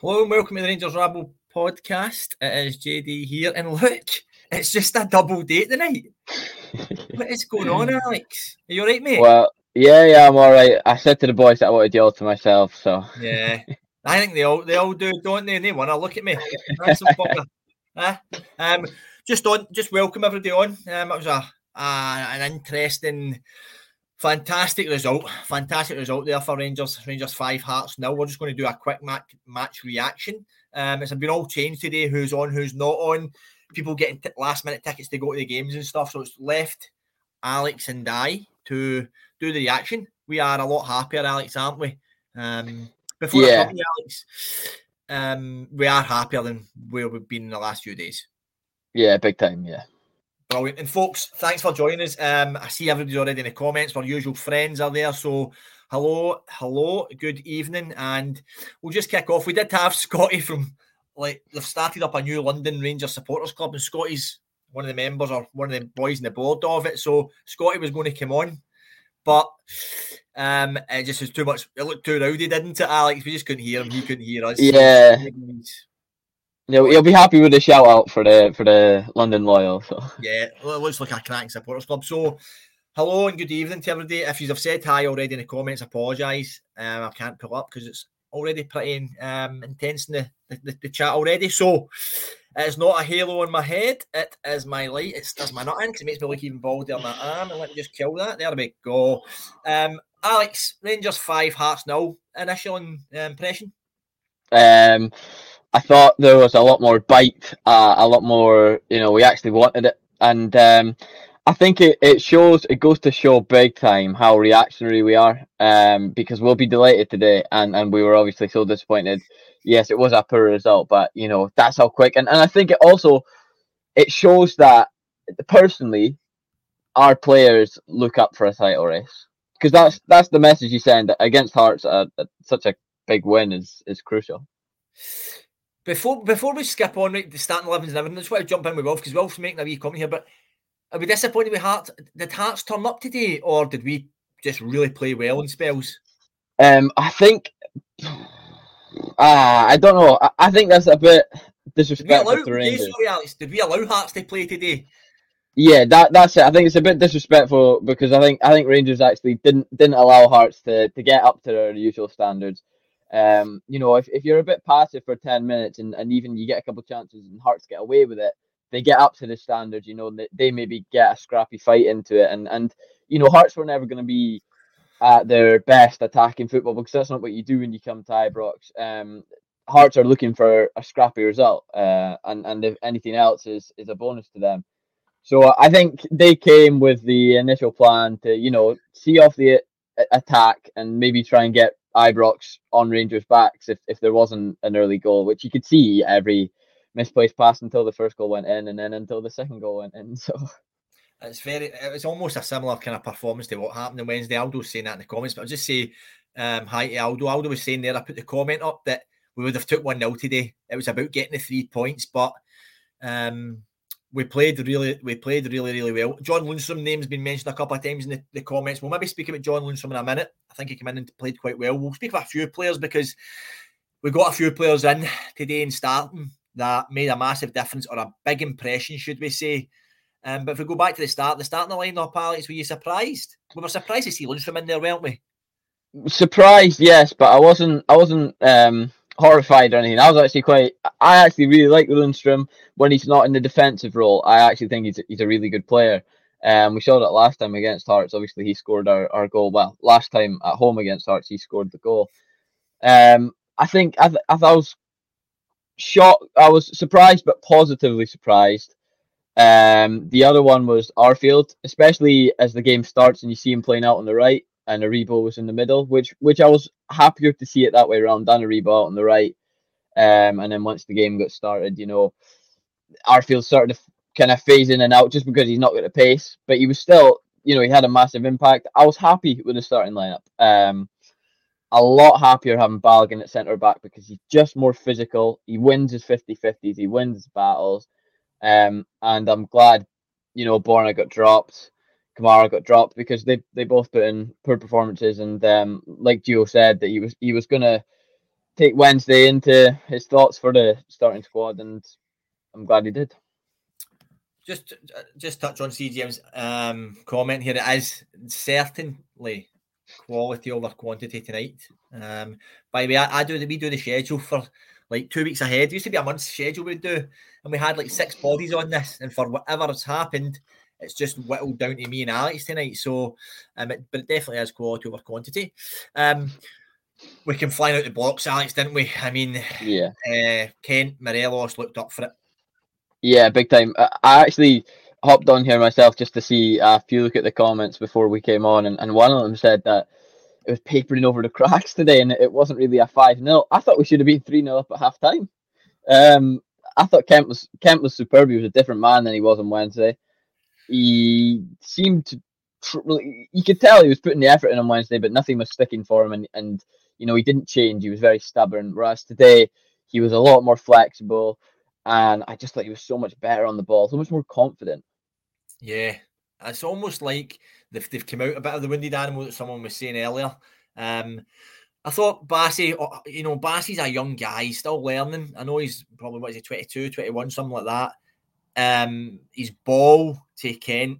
Hello and welcome to the Rangers Rabble podcast. It is JD here, and look, it's just a double date tonight. what is going on, Alex? Are you alright, mate? Well, yeah, yeah, I'm all right. I said to the boys that I wanted you all to myself, so yeah, I think they all they all do, don't they? And they want to look at me. Um, just on, just welcome everybody on. Um, it was a, a an interesting Fantastic result. Fantastic result there for Rangers. Rangers five hearts now. We're just going to do a quick match, match reaction. Um, it's been all changed today. Who's on, who's not on. People getting t- last minute tickets to go to the games and stuff. So it's left Alex and I to do the reaction. We are a lot happier, Alex, aren't we? Um, before yeah. I come to Alex, um, we are happier than where we've been in the last few days. Yeah, big time. Yeah. Brilliant. And folks, thanks for joining us. Um, I see everybody's already in the comments. Our usual friends are there. So hello, hello, good evening. And we'll just kick off. We did have Scotty from like they've started up a new London Rangers supporters club, and Scotty's one of the members or one of the boys in the board of it. So Scotty was going to come on, but um, it just was too much. It looked too rowdy, didn't it, Alex? We just couldn't hear him. He couldn't hear us. Yeah. You'll, you'll be happy with the shout out for the for the London Loyal. So yeah, it looks like a cracking supporters club. So hello and good evening to everybody. If you have said hi already in the comments, apologise. Um, I can't pull up because it's already pretty um, intense in the, the, the, chat already. So it's not a halo on my head. It is my light. It's does my nut in because it makes me look even balder on my arm. And let me just kill that. There we go. Um, Alex, Rangers five hearts now. Initial impression. Um I thought there was a lot more bite, uh, a lot more, you know, we actually wanted it. And um, I think it, it shows, it goes to show big time how reactionary we are um, because we'll be delighted today. And, and we were obviously so disappointed. Yes, it was a poor result, but, you know, that's how quick. And, and I think it also, it shows that personally, our players look up for a title race because that's that's the message you send against Hearts. Uh, such a big win is is crucial. Before before we skip on right, the starting elevens and everything, I just want to jump in with Wolf because Wolf's making a wee comment here. But are we disappointed with Hearts? Did Hearts turn up today, or did we just really play well in spells? Um, I think. Ah, uh, I don't know. I, I, think that's a bit disrespectful allow, to Rangers. Sorry, Alex. Did we allow Hearts to play today? Yeah, that that's it. I think it's a bit disrespectful because I think I think Rangers actually didn't didn't allow Hearts to to get up to their usual standards. Um, you know, if, if you're a bit passive for 10 minutes and, and even you get a couple of chances and Hearts get away with it, they get up to the standard, you know, they, they maybe get a scrappy fight into it. And, and you know, Hearts were never going to be at their best attacking football because that's not what you do when you come to Ibrox. Um, Hearts are looking for a scrappy result, uh, and, and if anything else is, is a bonus to them. So I think they came with the initial plan to, you know, see off the attack and maybe try and get Ibrox on Rangers' backs if, if there wasn't an early goal, which you could see every misplaced pass until the first goal went in and then until the second goal went in. So it's very it was almost a similar kind of performance to what happened on Wednesday. Aldo's saying that in the comments, but I'll just say um, hi to Aldo. Aldo was saying there, I put the comment up that we would have took one nil today. It was about getting the three points, but um, we played really, we played really, really well. John Lundstram name's been mentioned a couple of times in the, the, comments. We'll maybe speak about John Lundstram in a minute. I think he came in and played quite well. We'll speak about a few players because we got a few players in today in starting that made a massive difference or a big impression, should we say. Um, but if we go back to the start, the starting lineup, Alex, were you surprised? We were surprised to see Lundstram in there, weren't we? Surprised, yes, but I wasn't. I wasn't um, horrified or anything. I was actually quite. I actually really like Lundstram when he's not in the defensive role. I actually think he's he's a really good player. Um, we saw that last time against Hearts. Obviously, he scored our, our goal. Well, last time at home against Hearts, he scored the goal. Um, I think I, th- I, th- I was shocked. I was surprised, but positively surprised. Um, the other one was Arfield, especially as the game starts and you see him playing out on the right, and Aribo was in the middle, which which I was happier to see it that way around. Dan Aribo on the right, um, and then once the game got started, you know, Arfield started to kind of phase in and out just because he's not got the pace, but he was still, you know, he had a massive impact. I was happy with the starting lineup. Um, a lot happier having Balogun at centre back because he's just more physical. He wins his 50 50s, he wins his battles. Um, and I'm glad, you know, Borna got dropped, Kamara got dropped because they, they both put in poor performances. And um, like Gio said, that he was he was to take Wednesday into his thoughts for the starting squad, and I'm glad he did. Just just touch on CGM's um, comment here. It is certainly quality over quantity tonight. Um, by the way, I, I do the we do the schedule for like two weeks ahead. It used to be a month's schedule we'd do, and we had like six bodies on this. And for whatever has happened, it's just whittled down to me and Alex tonight. So, um, it, but it definitely has quality over quantity. Um, we can fly out the blocks, Alex, didn't we? I mean, yeah. Uh, Kent Morelos looked up for it. Yeah, big time. I actually hopped on here myself just to see a few look at the comments before we came on, and, and one of them said that it was papering over the cracks today, and it wasn't really a five 0 I thought we should have been three 0 up at half time. Um, I thought Kent was Kent was superb. He was a different man than he was on Wednesday. He seemed to, you could tell he was putting the effort in on Wednesday, but nothing was sticking for him, and and you know he didn't change. He was very stubborn. Whereas today he was a lot more flexible, and I just thought he was so much better on the ball, so much more confident. Yeah, it's almost like they've, they've come out a bit of the wounded animal that someone was saying earlier. Um, I thought Bassey, uh, you know, Bassey's a young guy, still learning. I know he's probably, what is he, 22, 21, something like that. Um, his ball to Kent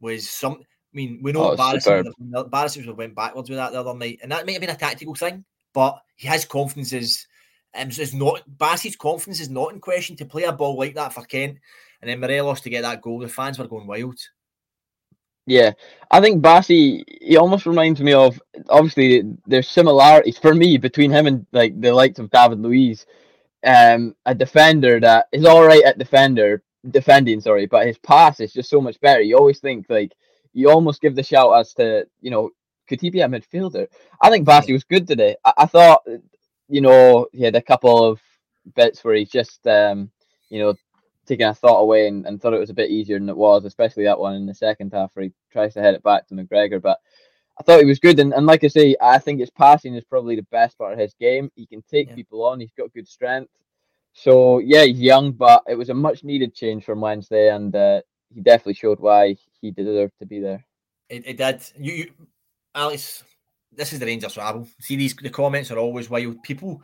was some. I mean, we know oh, Barisic went backwards with that the other night, and that might have been a tactical thing, but his confidence is, um, is not. Bassey's confidence is not in question to play a ball like that for Kent. And then Morelos to get that goal, the fans were going wild. Yeah, I think Bassey, he almost reminds me of obviously there's similarities for me between him and like the likes of David Luiz, um, a defender that is all right at defender defending, sorry, but his pass is just so much better. You always think like you almost give the shout as to you know could he be a midfielder? I think Bassey was good today. I, I thought you know he had a couple of bits where he's just um, you know taking a thought away and, and thought it was a bit easier than it was, especially that one in the second half where he tries to head it back to McGregor. But I thought he was good. And, and like I say, I think his passing is probably the best part of his game. He can take yeah. people on, he's got good strength. So, yeah, he's young, but it was a much needed change from Wednesday. And uh, he definitely showed why he deserved to be there. It, it did. You, you, Alex, this is the Rangers Rabble. See, these the comments are always wild. People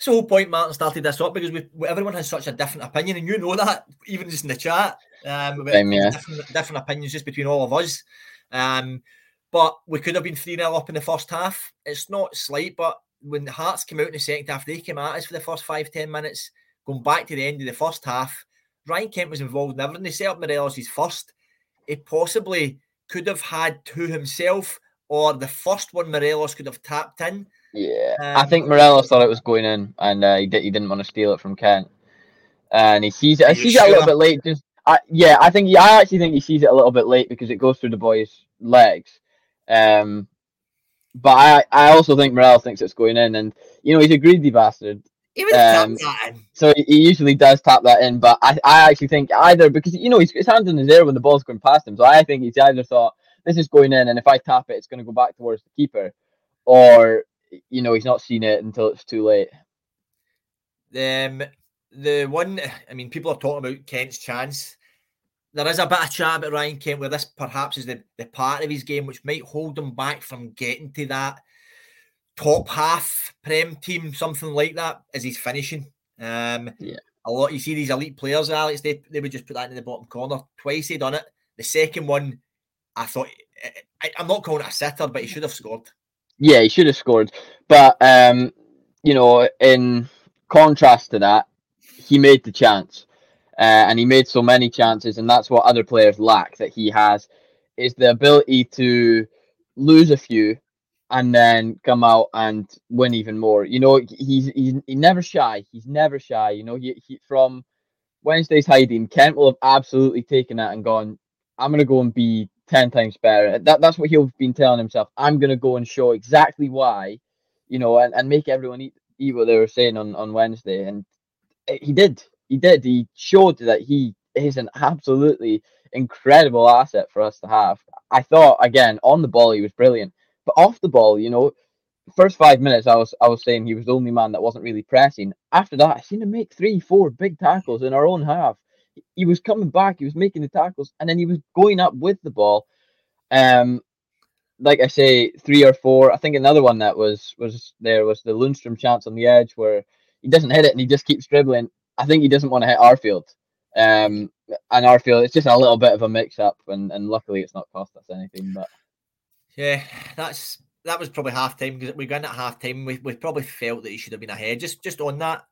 it's the whole point Martin started this up because we, everyone has such a different opinion, and you know that even just in the chat, um, Same, yeah. different, different opinions just between all of us. Um, but we could have been 3 0 up in the first half. It's not slight, but when the Hearts came out in the second half, they came at us for the first five, ten minutes, going back to the end of the first half. Ryan Kent was involved in everything. They set up Morelos first. He possibly could have had two himself, or the first one Morelos could have tapped in. Yeah, um, I think Morelos thought it was going in, and uh, he, did, he didn't want to steal it from Kent, and he sees it. I sees sure? it a little bit late. Just I, yeah, I think he, I actually think he sees it a little bit late because it goes through the boy's legs. Um, but I I also think Morelos thinks it's going in, and you know he's a greedy bastard. Um, so he usually does tap that in, but I, I actually think either because you know he's his hands in his air when the ball's going past him, so I think he's either thought this is going in, and if I tap it, it's going to go back towards the keeper, or you know he's not seen it until it's too late. Um, the one, I mean, people are talking about Kent's chance. There is a bit of chat about Ryan Kent where this perhaps is the, the part of his game which might hold him back from getting to that top half Prem team, something like that, as he's finishing. Um, yeah. A lot you see these elite players, Alex. They they would just put that in the bottom corner. Twice he done it. The second one, I thought I, am not calling it a sitter, but he should have scored. Yeah, he should have scored. But um, you know, in contrast to that, he made the chance. Uh, and he made so many chances, and that's what other players lack that he has is the ability to lose a few and then come out and win even more. You know, he's he's, he's never shy. He's never shy. You know, he, he from Wednesday's hiding, Kent will have absolutely taken that and gone. I'm gonna go and be ten times better. That that's what he'll have been telling himself. I'm gonna go and show exactly why, you know, and, and make everyone eat, eat what they were saying on on Wednesday, and eh, he did he did. He showed that he is an absolutely incredible asset for us to have. I thought again on the ball he was brilliant, but off the ball, you know, first five minutes I was I was saying he was the only man that wasn't really pressing. After that, I seen him make three, four big tackles in our own half. He was coming back, he was making the tackles, and then he was going up with the ball. Um, like I say, three or four. I think another one that was was there was the Lundstram chance on the edge where he doesn't hit it and he just keeps dribbling. I think he doesn't want to hit Arfield. Um, and Arfield, it's just a little bit of a mix up, and, and luckily it's not cost us anything. But yeah, that's that was probably half time because we got at half time. We, we probably felt that he should have been ahead. Just just on that,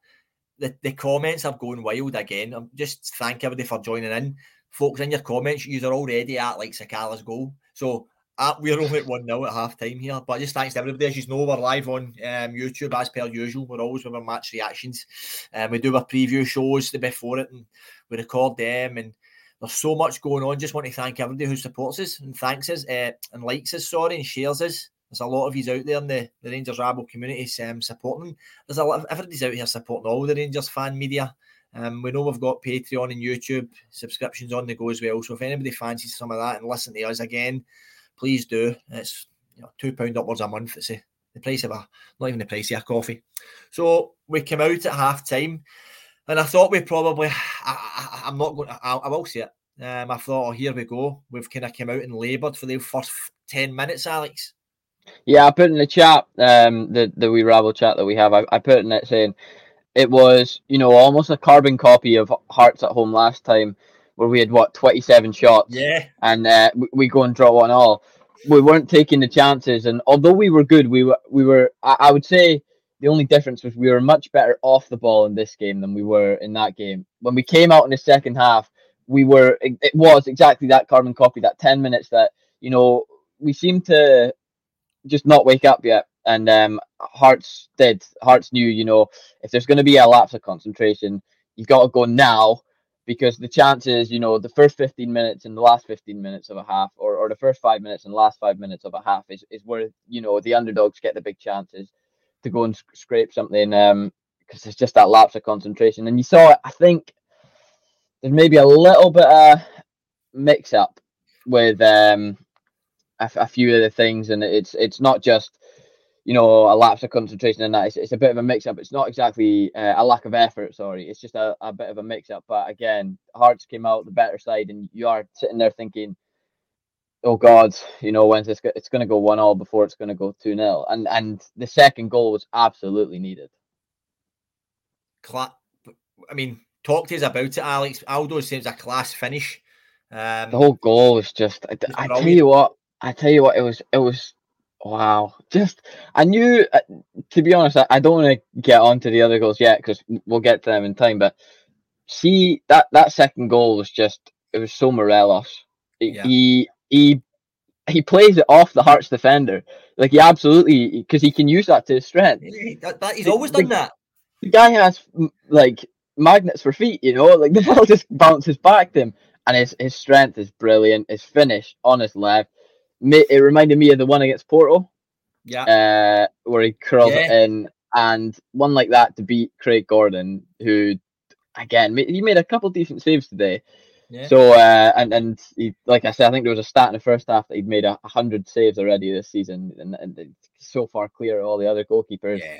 the, the comments are going wild again. I'm just thank everybody for joining in. Folks, in your comments, you are already at like Sakala's goal. So uh, we're only at 1 0 at half time here. But just thanks to everybody. As you know, we're live on um, YouTube as per usual. We're always with our match reactions. Um, we do our preview shows the before it and we record them. And there's so much going on. Just want to thank everybody who supports us and thanks us uh, and likes us, sorry, and shares us. There's a lot of yous out there in the, the Rangers Rabble community um, supporting. There's a lot of everybody's out here supporting all the Rangers fan media. Um, we know we've got Patreon and YouTube subscriptions on the go as well. So if anybody fancies some of that and listen to us again, please do. It's you know, two pound upwards a month. It's a, the price of a not even the price of a coffee. So we came out at half time, and I thought we probably—I—I'm not going. I, I will say it. Um, I thought, oh, here we go. We've kind of come out and laboured for the first ten minutes, Alex. Yeah, I put in the chat, um, the the wee rabble chat that we have. I, I put in it saying it was, you know, almost a carbon copy of Hearts at home last time where we had what 27 shots. Yeah. And uh, we, we go and draw one all. We weren't taking the chances, and although we were good, we were we were. I, I would say the only difference was we were much better off the ball in this game than we were in that game. When we came out in the second half, we were. It, was exactly that carbon copy. That 10 minutes that you know we seemed to just not wake up yet. And um, Hearts did. Hearts knew, you know, if there's going to be a lapse of concentration, you've got to go now because the chances, you know, the first 15 minutes and the last 15 minutes of a half, or, or the first five minutes and last five minutes of a half, is, is where, you know, the underdogs get the big chances to go and sc- scrape something um because it's just that lapse of concentration. And you saw I think there's maybe a little bit of mix up with um a, a few of the things, and it's it's not just you know, a lapse of concentration and that. It's, it's a bit of a mix up. It's not exactly uh, a lack of effort, sorry. It's just a, a bit of a mix up. But again, Hearts came out the better side, and you are sitting there thinking, oh God, you know, when's this? Go- it's going to go one all before it's going to go two 0 and and the second goal was absolutely needed. Cla- I mean, talk to us about it, Alex. Aldo says a class finish. Um, the whole goal was just. I, I tell you what. I tell you what. It was. It was Wow. Just, I knew, uh, to be honest, I, I don't want to get on to the other goals yet because we'll get to them in time. But see, that, that second goal was just, it was so Morelos. Yeah. He, he, he plays it off the Hearts defender. Like, he absolutely, because he can use that to his strength. That, that, he's always done the, that. The guy has, like, magnets for feet, you know? Like, the ball just bounces back to him. And his, his strength is brilliant. His finish on his left it reminded me of the one against Porto. Yeah. Uh, where he curls yeah. it in, and one like that to beat Craig Gordon, who again he made a couple decent saves today. Yeah. So uh, and and he, like I said, I think there was a stat in the first half that he'd made a hundred saves already this season, and, and so far clear of all the other goalkeepers. Yeah.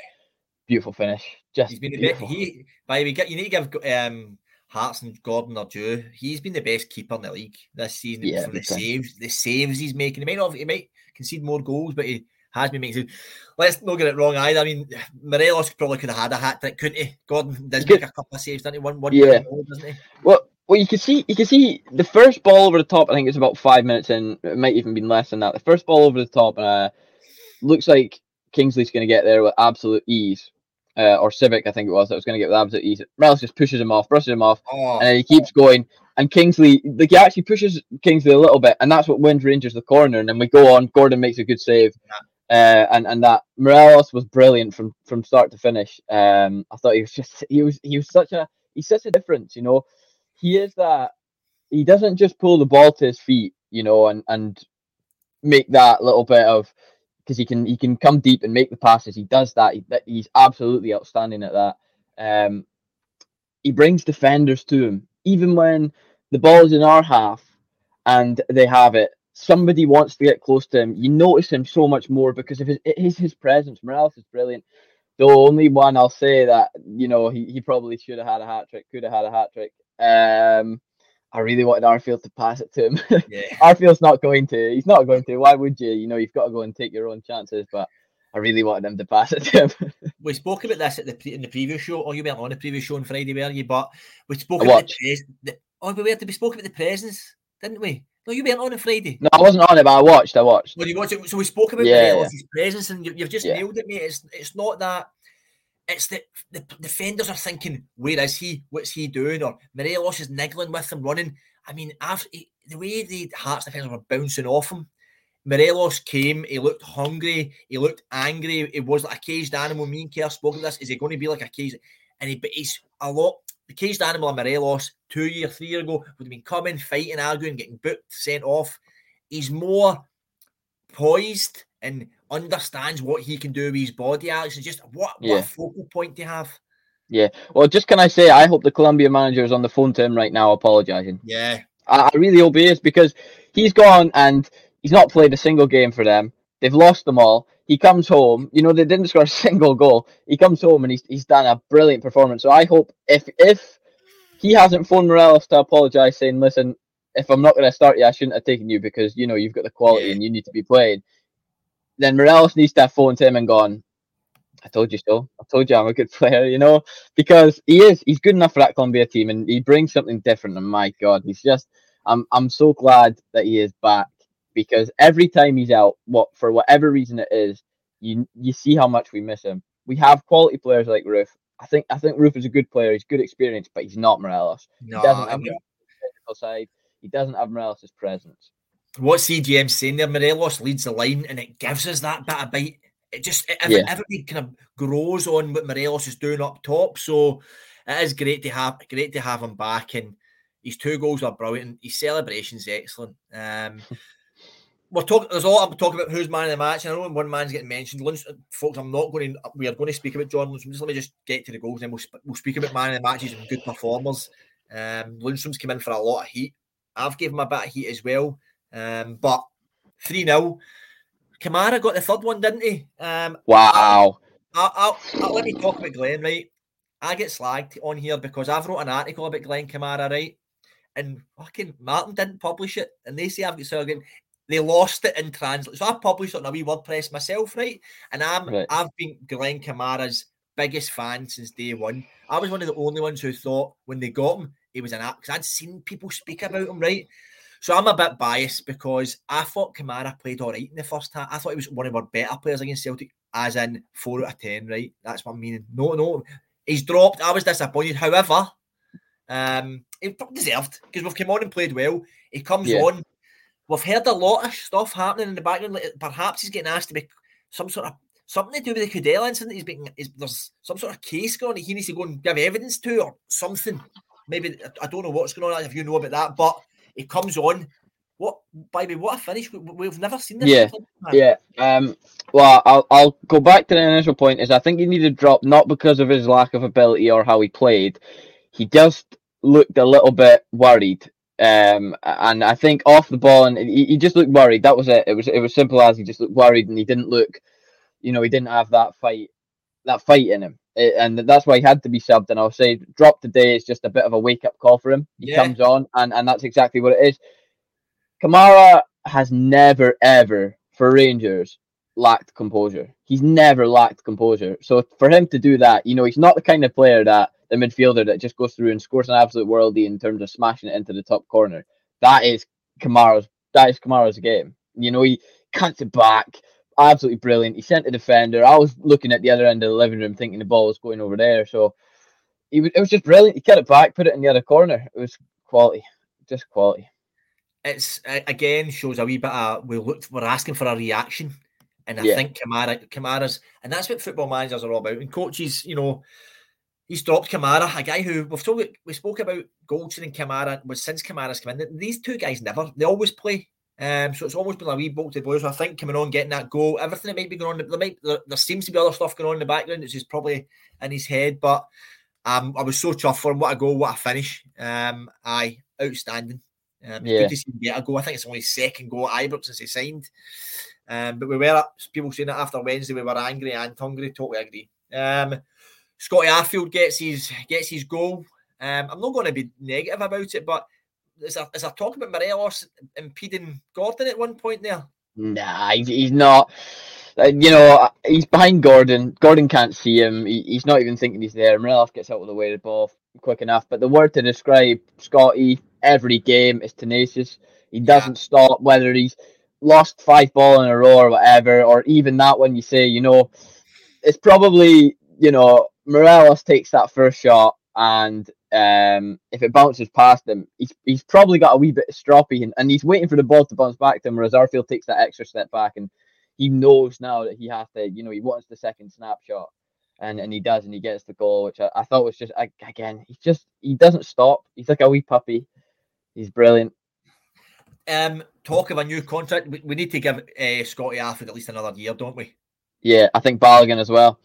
Beautiful finish. Just he's been beautiful. the best. He by the way, you need to give um Hearts and Gordon are due. He's been the best keeper in the league this season yeah, for the saves. The saves he's making. He might not. He might concede more goals, but he has been making. Let's not get it wrong either. I mean, Morelos probably could have had a hat trick, couldn't he? Gordon did make a couple of saves, didn't he? One, one, yeah. Goal, doesn't he? Well, well, you can see, you can see the first ball over the top. I think it's about five minutes in. It might even been less than that. The first ball over the top, uh, looks like Kingsley's going to get there with absolute ease. Uh, or Civic, I think it was, that was going to get with absolute ease. Morelos just pushes him off, brushes him off, Oh, and he keeps going. And Kingsley, like he actually pushes Kingsley a little bit, and that's what wins Rangers the corner. And then we go on. Gordon makes a good save, uh, and and that Morelos was brilliant from from start to finish. Um, I thought he was just he was he was such a he's such a difference, you know. He is that he doesn't just pull the ball to his feet, you know, and and make that little bit of because he can he can come deep and make the passes. He does that. He, he's absolutely outstanding at that. Um, he brings defenders to him, even when the ball is in our half and they have it. Somebody wants to get close to him. You notice him so much more because of his it is his presence. Morelos is brilliant. The only one I'll say that you know he, he probably should have had a hat trick, could have had a hat trick. Um, I really wanted Arfield to pass it to him. yeah. Arfield's not going to. He's not going to. Why would you? You know, you've got to go and take your own chances. But I really wanted him to pass it to him. We spoke about this at the pre- in the previous show, or you weren't on the previous show on Friday, were you? But we spoke I about the, pres- the oh, we were be spoke about the presence, didn't we? No, you weren't on on Friday. no, I wasn't on it, but I watched. I watched. Well, you watched it. So we spoke about Yeah, Morelos' presence, and you, you've just Yeah. nailed it, mate. It's it's not that. It's that the defenders are thinking, where is he? What's he doing? Or Morelos is niggling with him, running. I mean, after, the way the Hearts defenders were bouncing off him, Morelos came. He looked hungry. He looked angry. He was like a caged animal. Me and Kerr spoke of this. Is he going to be like a caged? And he, but he's a lot. The caged animal of Morelos two year, three year ago would have been coming, fighting, arguing, getting booked, sent off. He's more poised and understands what he can do with his body, Alex, and just what, what Yeah. a focal point to have. Yeah. Well, just can I say, I hope the Colombia manager is on the phone to him right now, apologising. Yeah. I, I really hope he is because he's gone and he's not played a single game for them. They've lost them all. He comes home, you know, they didn't score a single goal. He comes home and he's he's done a brilliant performance. So I hope if if he hasn't phoned Morelos to apologise, saying, "Listen, if I'm not going to start you, I shouldn't have taken you because you know you've got the quality Yeah. and you need to be playing," then Morelos needs to have phoned him and gone. I told you so. I told you I'm a good player, you know, because he is. He's good enough for that Colombia team, and he brings something different. And my God, he's just. I'm I'm so glad that he is back because every time he's out, what for whatever reason it is, you you see how much we miss him. We have quality players like Roofe. I think I think Roofe is a good player. He's good experience, but he's not Morelos. No, He doesn't have physical side. He doesn't have Morelos' presence. What CGM's saying there, Morelos leads the line and it gives us that bit of bite. It just it, Yeah. everything kind of grows on what Morelos is doing up top. So it is great to have great to have him back and his two goals are brilliant. and His celebration's excellent. Um we're talking there's a lot of talk about who's man of the match. and I know one man's getting mentioned. Lund- folks, I'm not going to we are going to speak about John Lundstram. Just let me just get to the goals, then we'll, sp- we'll speak about man of the matches and good performers. Um Lundstram's come in for a lot of heat. I've given him a bit of heat as well. Um, but 3 0. Kamara got the third one, didn't he? Um, Wow. I'll, I'll, I'll let me talk about Glenn, right? I get slagged on here because I've wrote an article about Glenn Kamara, right? And fucking Martin didn't publish it, and they say I've got so good. They lost it in translate, so I published it on a wee WordPress myself, right? And I'm Right. I've been Glenn Kamara's biggest fan since day one. I was one of the only ones who thought when they got him, he was an act because I'd seen people speak about him, right? So I'm a bit biased because I thought Kamara played all right in the first half. I thought he was one of our better players against Celtic, as in four out of ten, right? That's what I'm meaning. No, no, he's dropped. I was disappointed. However, um, he deserved because we've come on and played well. He comes Yeah. on. We've heard a lot of stuff happening in the background. Like perhaps he's getting asked to be some sort of something to do with the Kudela incident. He's being is, there's some sort of case going on. that He needs to go and give evidence to or something. Maybe I don't know what's going on if you know about that, but he comes on. What, baby? What a finish! We, we've never seen this. Yeah, before. Yeah. Um. Well, I'll I'll go back to the initial point. Is I think he needed to drop not because of his lack of ability or how he played. He just looked a little bit worried. Um. And I think off the ball, and he, he just looked worried. That was it. It was it was simple as he just looked worried, and he didn't look. You know, he didn't have that fight, that fight in him, and that's why he had to be subbed. And I'll say, drop today is just a bit of a wake up call for him. He Yeah. comes on, and and that's exactly what it is. Kamara has never ever for Rangers lacked composure. He's never lacked composure. So for him to do that, you know, he's not the kind of player that the midfielder that just goes through and scores an absolute worldie in terms of smashing it into the top corner. That is Kamara's that is Kamara's game. You know, he cuts it back, absolutely brilliant. He sent a defender. I was looking at the other end of the living room thinking the ball was going over there. So he it was just brilliant. He cut it back, put it in the other corner. It was quality, just quality. It's again shows a wee bit of we looked we're asking for a reaction. And I yeah. think Kamara, Kamara's, and that's what football managers are all about. And coaches, you know, he's dropped Kamara, a guy who we've talked, we spoke about Goldson and Kamara was since Kamara's come in. These two guys never, they always play. Um, so it's almost been a wee bolt to boys. So I think coming on, getting that goal, everything that might be going on, there might there, there, seems to be other stuff going on in the background, which is probably in his head. But um, I was so chuffed for him. What a goal, what a finish. Um, aye, outstanding. Um, yeah. Good to see him get a goal. I think it's only second goal at Ibrox since he signed. Um, but we were people saying that after Wednesday we were angry and hungry. Totally agree. Um, Scotty Arfield gets his gets his goal. Um, I'm not going to be negative about it, but is there, is there talk about Morelos impeding Gordon at one point there? Nah, he's, not. Uh, you know, he's behind Gordon. Gordon can't see him. He's not even thinking he's there. Morelos gets out of the way of the ball quick enough. But the word to describe Scotty every game is tenacious. He doesn't yeah. stop, whether he's lost five ball in a row or whatever, or even that one you say, you know, it's probably, you know, Morelos takes that first shot and um, if it bounces past him, he's he's probably got a wee bit of stroppy and, and he's waiting for the ball to bounce back to him, whereas Arfield takes that extra step back and he knows now that he has to, you know, he wants the second snapshot. And, and he does, and he gets the goal, which I, I thought was just again, he's just he doesn't stop. He's like a wee puppy. He's brilliant. Um, talk of a new contract. We, we need to give uh, Scotty Arfield at least another year, don't we? Yeah, I think Balogun as well.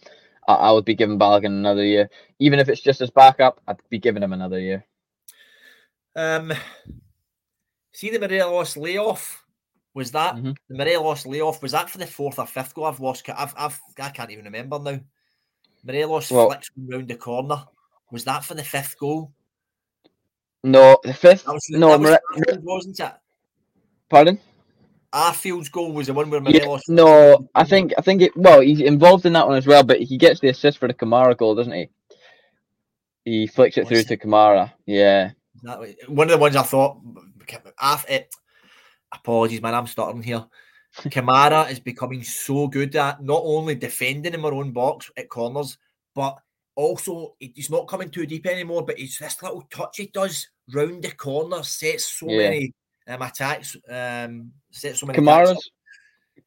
I, I would be giving Balogun another year, even if it's just as backup. I'd be giving him another year. Um, see the Morelos layoff. Was that mm-hmm. the Morelos layoff? Was that for the fourth or fifth goal? I've lost. I've, I've I can't even remember now. Morelos well, flicks round the corner. Was that for the fifth goal? No, the fifth. Was, no, was, More- wasn't it? Pardon? Arfield's goal was the one where Morelos. Yeah, no, I think I think it. Well, he's involved in that one as well, but he gets the assist for the Kamara goal, doesn't he? He flicks it oh, through to Kamara. Yeah. One of the ones I thought. It, eh, apologies, man. I'm starting here. Kamara is becoming so good at not only defending in our own box at corners, but also he's not coming too deep anymore. But it's this little touch he does round the corner, sets so yeah. many um, attacks. Um, so many. Kamara's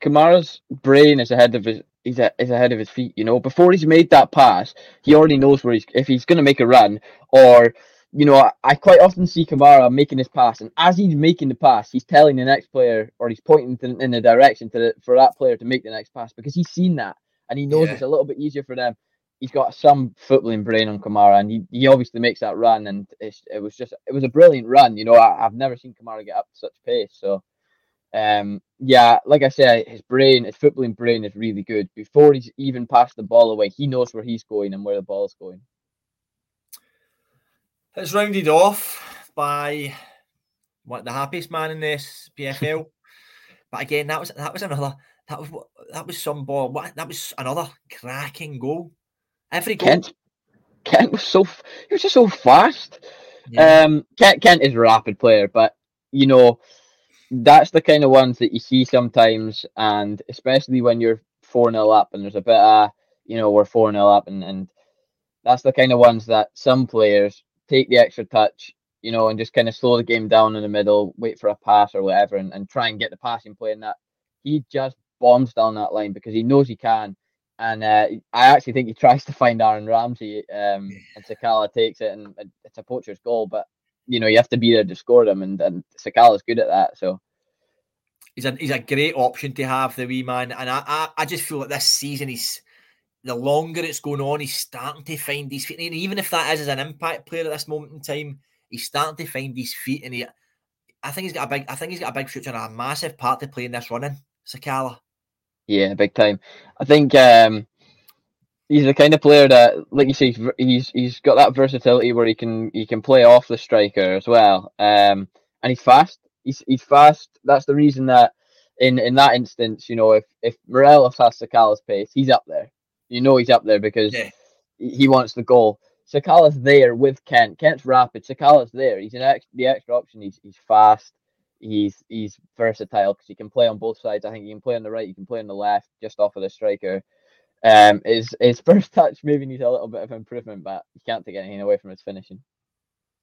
Kamara's brain is ahead of his. He's, a, is ahead of his feet. You know, before he's made that pass, he already knows where he's if he's going to make a run or. You know, I, I quite often see Kamara making his pass, and as he's making the pass, he's telling the next player or he's pointing to, in the direction to the, for that player to make the next pass because he's seen that and he knows yeah. it's a little bit easier for them he's got some footballing brain on Kamara, and he, he obviously makes that run, and it was just it was a brilliant run. You know, I, have never seen Kamara get up to such pace. So, um, yeah, like I said, his brain, his footballing brain is really good. Before he's even passed the ball away, he knows where he's going and where the ball's going. It's rounded off by what the happiest man in this PFL. but again, that was that was another that was that was some ball. What that was another cracking goal. Every goal. Kent, Kent was so he was just so fast. Yeah. Um, Kent Kent is a rapid player, but you know that's the kind of ones that you see sometimes, and especially when you're four 0 up and there's a bit of you know we're four 0 up, and and that's the kind of ones that some players take the extra touch, you know, and just kind of slow the game down in the middle, wait for a pass or whatever, and, and try and get the passing play. And that he just bombs down that line because he knows he can, and uh, I actually think he tries to find Aaron Ramsey, um, and Sakala takes it, and it's a poacher's goal. But you know, you have to be there to score them, and and Sakala's good at that. So he's a he's a great option to have, the wee man. And I I, I just feel like this season he's the longer it's going on, he's starting to find these feet. And even if that is as an impact player at this moment in time, he's starting to find these feet, and he. I think he's got a big. I think he's got a big future and a massive part to play in this running. Sakala. Yeah, big time. I think um, he's the kind of player that, like you say, he's he's got that versatility where he can he can play off the striker as well. Um, and he's fast. He's he's fast. That's the reason that in in that instance, you know, if if Morelos has Sakala's pace, he's up there. You know, he's up there because Yeah. he wants the goal. Sakala's there with Kent. Kent's rapid. Sakala's there. He's an ex- the extra option. He's he's fast. He's he's versatile because he can play on both sides. I think he can play on the right. He can play on the left, just off of the striker. Um, his his first touch maybe needs a little bit of improvement, but you can't take anything away from his finishing.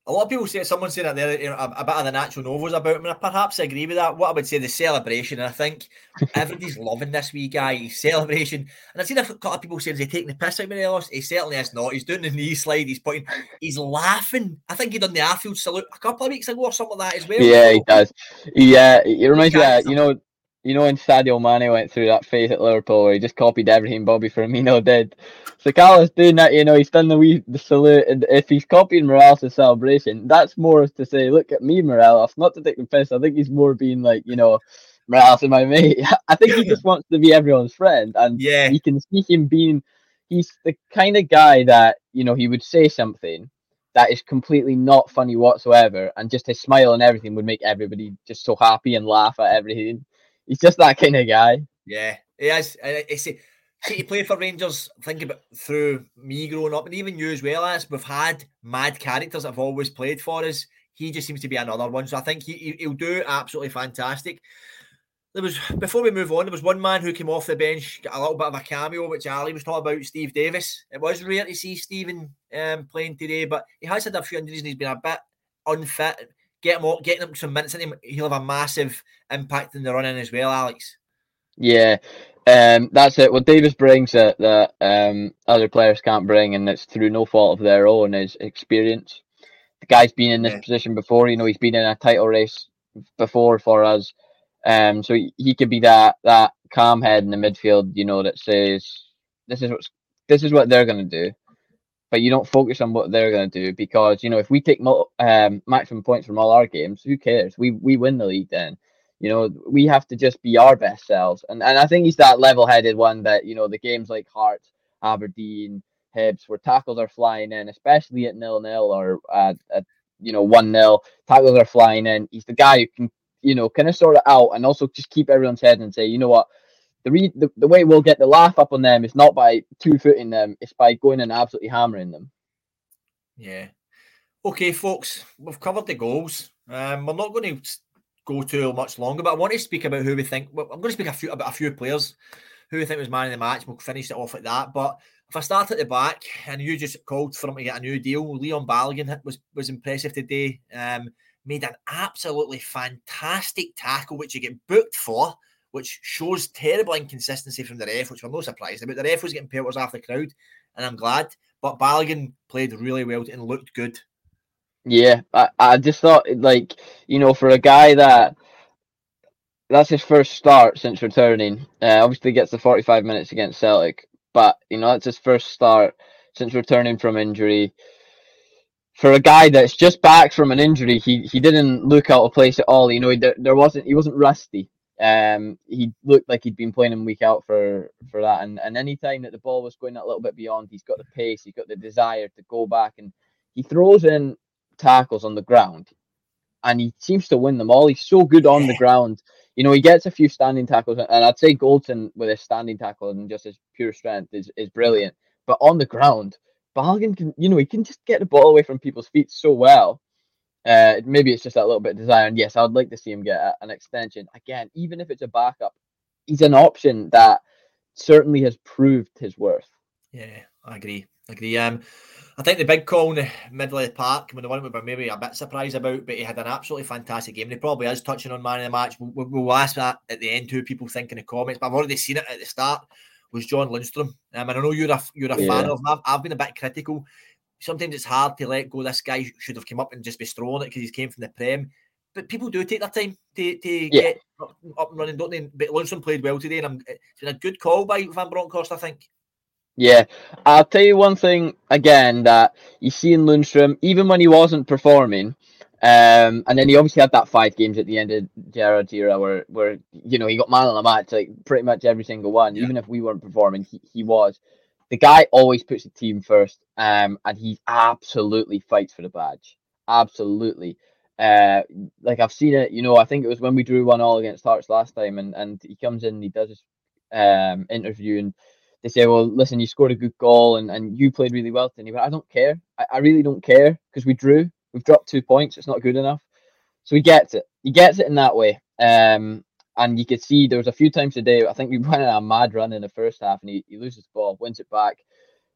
A lot of people say someone saying that there, you know, a, a bit of the natural novels about him, and I perhaps agree with that. What I would say the celebration, and I think everybody's loving this wee guy. Celebration, and I've seen a couple of people saying, "Is he taking the piss out of Morelos?" He certainly is not. He's doing the knee slide. He's putting. He's laughing. I think he done the Arfield salute a couple of weeks ago or something like that as well. Yeah, he does. Yeah, it reminds me guys- of, you know, you know when Sadio Mane went through that phase at Liverpool where he just copied everything Bobby Firmino did. Sakala's doing that, you know, he's done the wee the salute, and if he's copying Morelos' celebration, that's more to say, look at me, Morelos. not to take the piss. I think he's more being like, you know, Morelos is my mate. I think he just wants to be everyone's friend, and Yeah. you can see him being. He's the kind of guy that you know he would say something that is completely not funny whatsoever, and just his smile and everything would make everybody just so happy and laugh at everything. He's just that kind of guy. Yeah, he is. Uh, he see, see, he played for Rangers. Think about through me growing up, and even you as well. As we've had mad characters that have always played for us. He just seems to be another one. So I think he, he- he'll do absolutely fantastic. There was before we move on, there was one man who came off the bench, got a little bit of a cameo, which Ali was talking about, Steve Davis. It was rare to see Steven um, playing today, but he has had a few injuries and he's been a bit unfit. Get him, all- getting him some minutes in him, he'll have a massive impact in the running as well, Alex. Yeah, um, that's it. What Davis brings that that um, other players can't bring, and it's through no fault of their own, is experience. The guy's been in this Yeah. position before. You know, he's been in a title race before for us, um, so he, he could be that that calm head in the midfield. You know, that says this is what's this is what they're gonna do, but you don't focus on what they're gonna do because you know if we take um, maximum points from all our games, who cares? We we win the league then. You know, we have to just be our best selves. And and I think he's that level headed one that, you know, the games like Hearts, Aberdeen, Hibs, where tackles are flying in, especially at nil nil or at, at you know, one nil, tackles are flying in. He's the guy who can, you know, kind of sort it out and also just keep everyone's head and say, you know what, the, re- the the way we'll get the laugh up on them is not by two footing them, it's by going and absolutely hammering them. Yeah. Okay, folks, we've covered the goals. Um, we're not going to go too much longer, but I want to speak about who we think. well, I'm going to speak a few about a few players who we think was man of the match. We'll finish it off like that. But if I start at the back, and you just called for him to get a new deal, Leon Balogun was was impressive today. Um, made an absolutely fantastic tackle, which you get booked for, which shows terrible inconsistency from the ref, which we're no surprised about. The ref was getting pelters off the crowd, and I'm glad. But Balogun played really well and looked good. Yeah, I, I just thought like you know for a guy that that's his first start since returning. Uh, obviously gets the forty five minutes against Celtic, but you know that's his first start since returning from injury. For a guy that's just back from an injury, he he didn't look out of place at all. You know, he, there, there wasn't he wasn't rusty. Um, he looked like he'd been playing him week out for for that, and and any time that the ball was going a little bit beyond, he's got the pace, he's got the desire to go back, and he throws in tackles on the ground and he seems to win them all. He's so good on the ground. You know, he gets a few standing tackles, and I'd say Goldson with his standing tackle and just his pure strength is, is brilliant. But on the ground, Balogun can, you know, he can just get the ball away from people's feet so well. Uh, maybe it's just that little bit of desire. And yes, I'd like to see him get a, an extension again, even if it's a backup. He's an option that certainly has proved his worth. Yeah, I agree. I agree. Um, I think the big call in the middle of the park, when the one we were maybe a bit surprised about, but he had an absolutely fantastic game. And he probably is touching on man of the match. We'll, we'll ask that at the end who people think in the comments, but I've already seen it at the start. Was John Lundstram? Um, and I know you're a you're a fan of him. I've, I've been a bit critical. Sometimes it's hard to let go. This guy should have come up and just be throwing it because he came from the Prem. But people do take their time to, to Yeah. get up, up and running, don't they? But Lundstram played well today, and I'm, it's been a good call by Van Bronckhorst, I think. Yeah, I'll tell you one thing again that you see in Lundstram, even when he wasn't performing, um, and then he obviously had that five games at the end of Gerrard's era where, where you know he got man of the match like pretty much every single one. Yeah. Even if we weren't performing, he, he was. The guy always puts the team first, um, and he absolutely fights for the badge. Absolutely. Uh, like I've seen it, you know. I think it was when we drew one all against Hearts last time, and and he comes in, and he does his um interview, and they say, "Well, listen, you scored a good goal, and and you played really well today." But I don't care. I, I really don't care because we drew. We've dropped two points. It's not good enough. So he gets it. He gets it in that way. Um, and you could see there was a few times today. I think we went on a mad run in the first half, and he, he loses the ball, wins it back.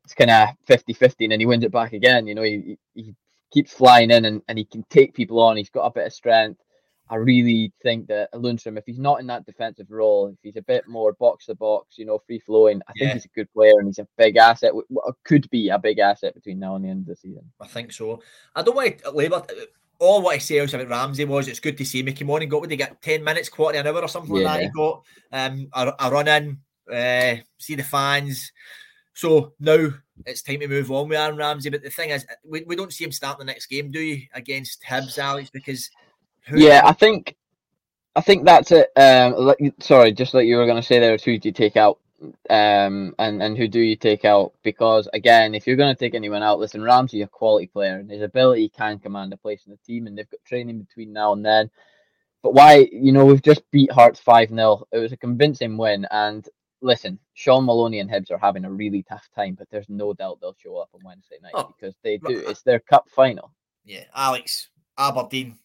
It's kind of 50-50, and then he wins it back again. You know, he, he keeps flying in, and, and he can take people on. He's got a bit of strength. I really think that Lundstram, if he's not in that defensive role, if he's a bit more box to box, you know, free flowing, I think yeah. he's a good player and he's a big asset. Could be a big asset between now and the end of the season. I think so. I don't want to labour all what I say else about Ramsey was it's good to see him. He came on and got what they get 10 minutes, quarter an hour or something yeah. like that. He got um a, a run in, uh, see the fans. So now it's time to move on with Aaron Ramsey. But the thing is, we, we don't see him start the next game, do you, against Hibs, Alex? Because yeah, I think I think that's it. Um, sorry, just like you were going to say, there are two to take out um, and and who do you take out? Because again, if you're going to take anyone out, listen, Ramsey a quality player, and his ability can command a place in the team, and they've got training between now and then. But why? You know, we've just beat Hearts five 0 It was a convincing win, and listen, Shaun Maloney and Hibs are having a really tough time, but there's no doubt they'll show up on Wednesday night oh, because they do. It's their cup final. Yeah, Alex Aberdeen,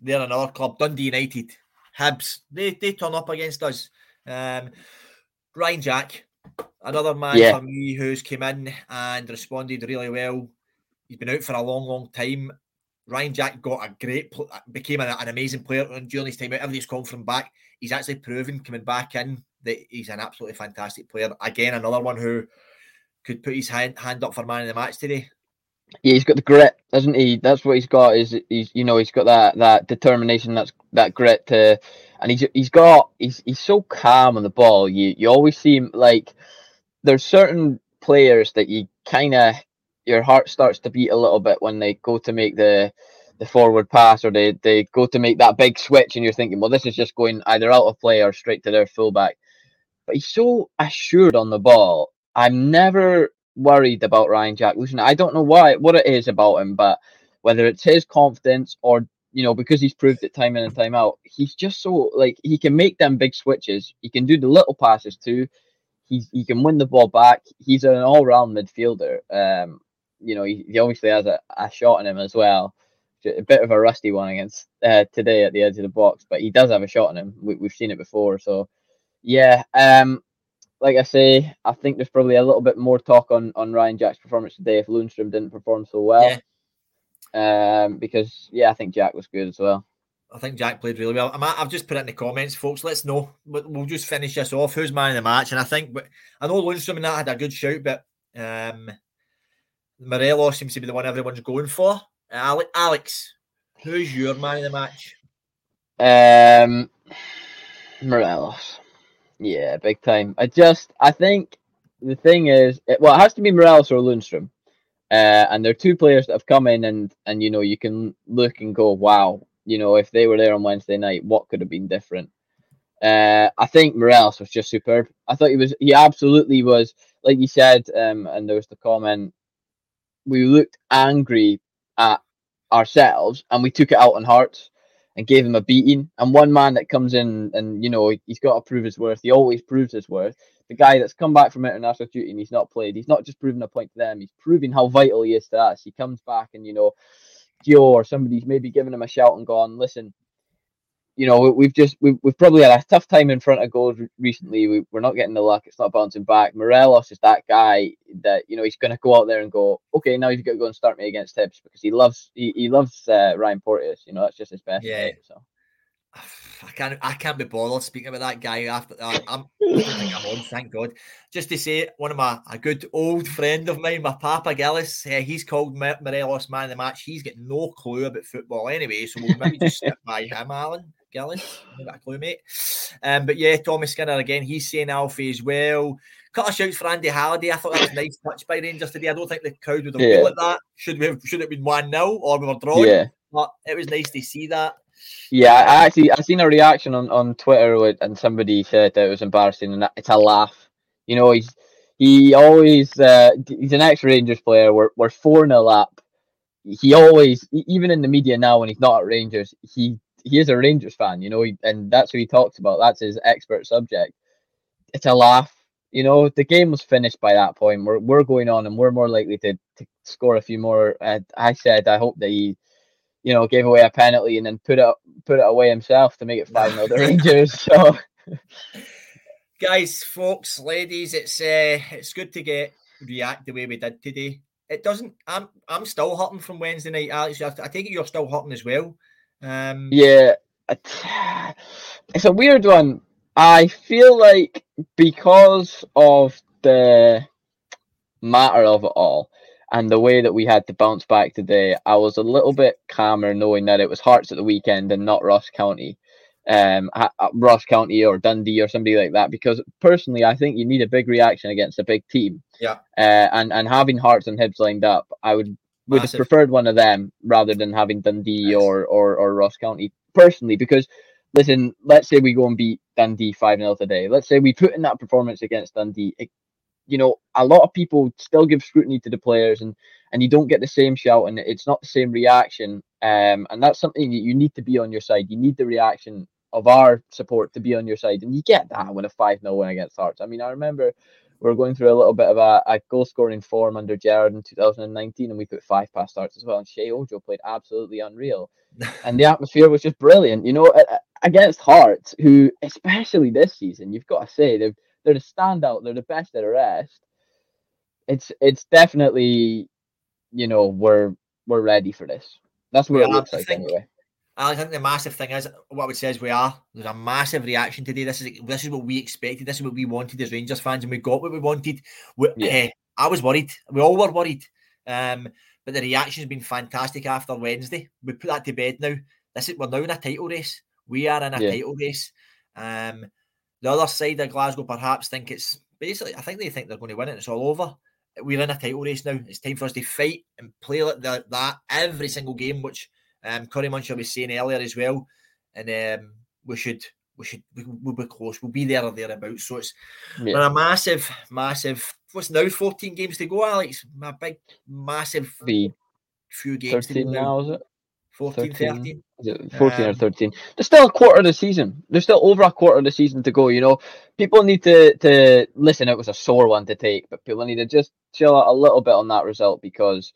they're another club. Dundee United, Hibs, they they turn up against us. Um, Ryan Jack, another man yeah. for me who's came in and responded really well. He's been out for a long, long time. Ryan Jack got a great, became an, an amazing player during his time out. Everything's come from back. He's actually proven coming back in that he's an absolutely fantastic player. Again, another one who could put his hand, hand up for man in the match today. Yeah, he's got the grit, doesn't he? That's what he's got. Is he's you know he's got that that determination, that's that grit to and he's he's got he's he's so calm on the ball. You you always seem like there's certain players that you kind of your heart starts to beat a little bit when they go to make the the forward pass or they they go to make that big switch and you're thinking, well, this is just going either out of play or straight to their fullback. But he's so assured on the ball. I'm never worried about Ryan Jack. Listen, I don't know why what it is about him, but whether it's his confidence or you know, because he's proved it time in and time out, he's just so like he can make them big switches. He can do the little passes too. He's he can win the ball back. He's an all round midfielder. Um, you know, he, he obviously has a, a shot in him as well. A bit of a rusty one against uh, today at the edge of the box, but he does have a shot in him. We, we've seen it before, so yeah. Um, like I say, I think there's probably a little bit more talk on on Ryan Jack's performance today if Lundstram didn't perform so well. Yeah. Um, because yeah, I think Jack was good as well. I think Jack played really well. i have just put it in the comments, folks. Let's know. We'll just finish this off. Who's man of the match? And I think I know Lundstram and that had a good shout, but um, Morelos seems to be the one everyone's going for. Alex, who's your man of the match? Um, Morelos. Yeah, big time. I just, I think the thing is, well, it has to be Morelos or Lundstram, Uh, and they're two players that have come in and and you know you can look and go, wow, you know if they were there on Wednesday night, what could have been different? Uh, I think Morelos was just superb. I thought he was, he absolutely was, like you said, um, and there was the comment. We looked angry at ourselves, and we took it out on Hearts and gave him a beating. And one man that comes in and you know he's got to prove his worth. He always proves his worth the guy that's come back from international duty and he's not played. He's not just proving a point to them. He's proving how vital he is to us. He comes back and you know, Gio or somebody's maybe giving him a shout and gone, listen. You know, we've just we've, we've probably had a tough time in front of goals recently. We, we're not getting the luck. It's not bouncing back. Morelos is that guy that you know he's going to go out there and go, okay, now you've got to go and start me against Hibs because he loves he, he loves uh, Ryan Porteous. You know, that's just his best. Yeah. so I can't I can't be bothered speaking about that guy after that. I'm, I'm on, thank God. Just to say, one of my a good old friend of mine, my Papa Gillis, uh, he's called Morelos man of the match. He's got no clue about football anyway, so we'll maybe just stick by him, Alan Maybe a clue, mate. Um, but yeah, Tommy Skinner again. He's saying Alfie as well. Cut a shout for Andy Halliday. I thought that was a nice touch by Rangers today. I don't think the crowd would have yeah. at that. Should we have, should it have been one 0 or we were drawn? Yeah. But it was nice to see that. Yeah, I actually I seen a reaction on, on Twitter with, and somebody said that it was embarrassing and it's a laugh. You know, he's he always uh, he's an ex Rangers player. We're we're four 0 up. he always, even in the media now, when he's not at Rangers, he he is a Rangers fan, you know, he, and that's what he talks about. That's his expert subject. It's a laugh, you know. The game was finished by that point. We're we're going on, and we're more likely to, to score a few more. Uh, I said I hope that he, you know, gave away a penalty and then put it put it away himself to make it five 0 the Rangers. So, guys, folks, ladies, it's uh, it's good to get react the way we did today. It doesn't. I'm I'm still hurting from Wednesday night, Alex. I take it you're still hurting as well. Um, yeah, it's a weird one. I feel like because of the matter of it all and the way that we had to bounce back today, I was a little bit calmer knowing that it was Hearts at the weekend and not Ross County, um, Ross County or Dundee or somebody like that. Because personally, I think you need a big reaction against a big team. Yeah. Uh, and and having Hearts and Hibs lined up, I would would Massive. have preferred one of them rather than having Dundee yes. or, or or Ross County personally because listen, let's say we go and beat Dundee 5 0 today. Let's say we put in that performance against Dundee. It, you know, a lot of people still give scrutiny to the players and and you don't get the same shout and it's not the same reaction. Um, and that's something that you need to be on your side. You need the reaction of our support to be on your side. And you get that when a 5 0 win against Hearts. I mean, I remember we are going through a little bit of a, a goal scoring form under Gerrard in 2019, and we put five past Hearts as well. And Sheyi Ojo played absolutely unreal, and the atmosphere was just brilliant. You know, against Hearts, who especially this season, you've got to say they're they're the standout. They're the best at the rest. It's it's definitely, you know, we're we're ready for this. That's what yeah, it looks like think, anyway. I think the massive thing is what I would say is we are. There's a massive reaction today. This is this is what we expected. This is what we wanted as Rangers fans, and we got what we wanted. We, yeah. uh, I was worried. We all were worried. Um, but the reaction has been fantastic after Wednesday. We put that to bed now. This is we're now in a title race. We are in a yeah. title race. Um, the other side of Glasgow perhaps think it's basically. I think they think they're going to win it. It's all over. We're in a title race now. It's time for us to fight and play like that every single game, which um, Curry Muncher was saying earlier as well, and um, we should we should we'll be close. We'll be there or thereabouts. So it's yeah. a massive, massive. What's now? Fourteen games to go, Alex. My big, massive the few games. Thirteen now, is it? 14, 13. Is it 14 um, or 13? There's still a quarter of the season. There's still over a quarter of the season to go. You know, people need to to listen. It was a sore one to take, but people need to just chill out a little bit on that result because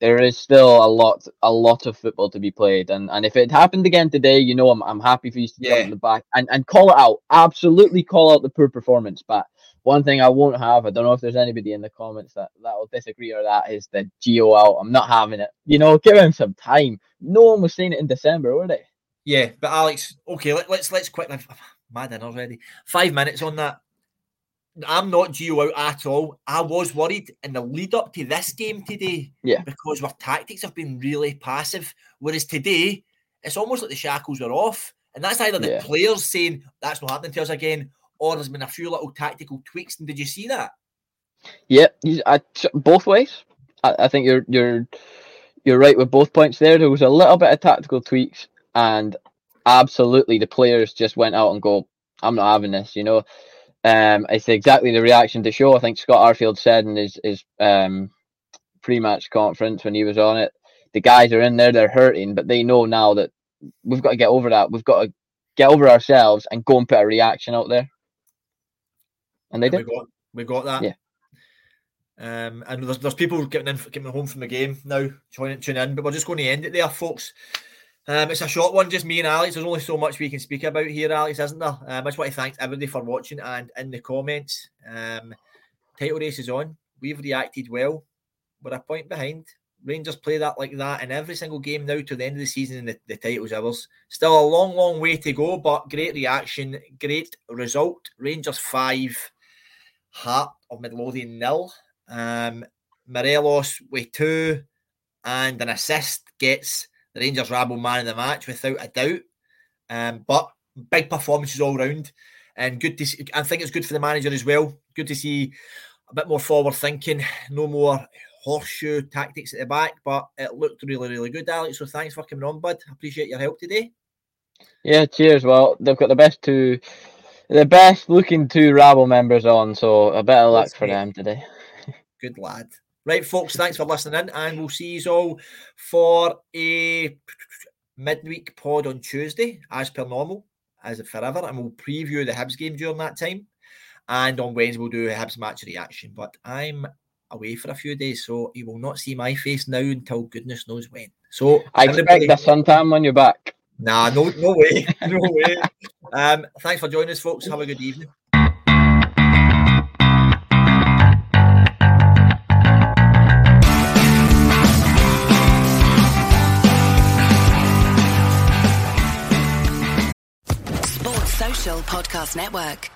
there is still a lot a lot of football to be played and and if it happened again today you know i'm, I'm happy for you to yeah. jump in the back and and call it out absolutely call out the poor performance but one thing i won't have i don't know if there's anybody in the comments that that will disagree or that is the Gio out i'm not having it you know give him some time no one was saying it in december were they yeah but alex okay let, let's let's quickly mad in already five minutes on that I'm not Gio out at all. I was worried in the lead up to this game today. Yeah. Because our tactics have been really passive. Whereas today, it's almost like the shackles are off. And that's either the yeah. players saying that's not happening to us again, or there's been a few little tactical tweaks. And did you see that? Yeah, I, both ways. I, I think you're you're you're right with both points there. There was a little bit of tactical tweaks, and absolutely the players just went out and go, "I'm not having this." You know, um, it's exactly the reaction to show. I think Scott Arfield said in his his um, pre-match conference when he was on it, the guys are in there, they're hurting, but they know now that we've got to get over that. We've got to get over ourselves and go and put a reaction out there. And they did. We got, we got that. Yeah. Um, and there's, there's people getting in, getting home from the game now, joining, tune in, but we're just going to end it there, folks. Um, it's a short one, just me and Alex. There's only so much we can speak about here, Alex, isn't there? Um, I just want to thank everybody for watching and in the comments. Um, title race is on. We've reacted well. We're a point behind. Rangers play that like that in every single game now to the end of the season, and the, the title's ours. Still a long, long way to go, but great reaction, great result. Rangers five, Heart of Midlothian nil. Um, Morelos with two, and an assist gets the Rangers Rabble man of the match without a doubt. Um, but big performances all round, and good to see. I think it's good for the manager as well. Good to see a bit more forward thinking, no more horseshoe tactics at the back. But it looked really, really good, Alex. So thanks for coming on, bud. Appreciate your help today. Yeah, cheers. Well, they've got the best two, the best looking two Rabble members on, so a bit of luck for them today. good lad. Right, folks, thanks for listening in, and we'll see you all for a midweek pod on Tuesday, as per normal, as forever, and we'll preview the Hibs game during that time. And on Wednesday, we'll do a Hibs match reaction. But I'm away for a few days, so you will not see my face now until goodness knows when. So I expect the suntan when you're back. Nah, no, no way, no way. Um, thanks for joining us, folks. Have a good evening. Podcast Network.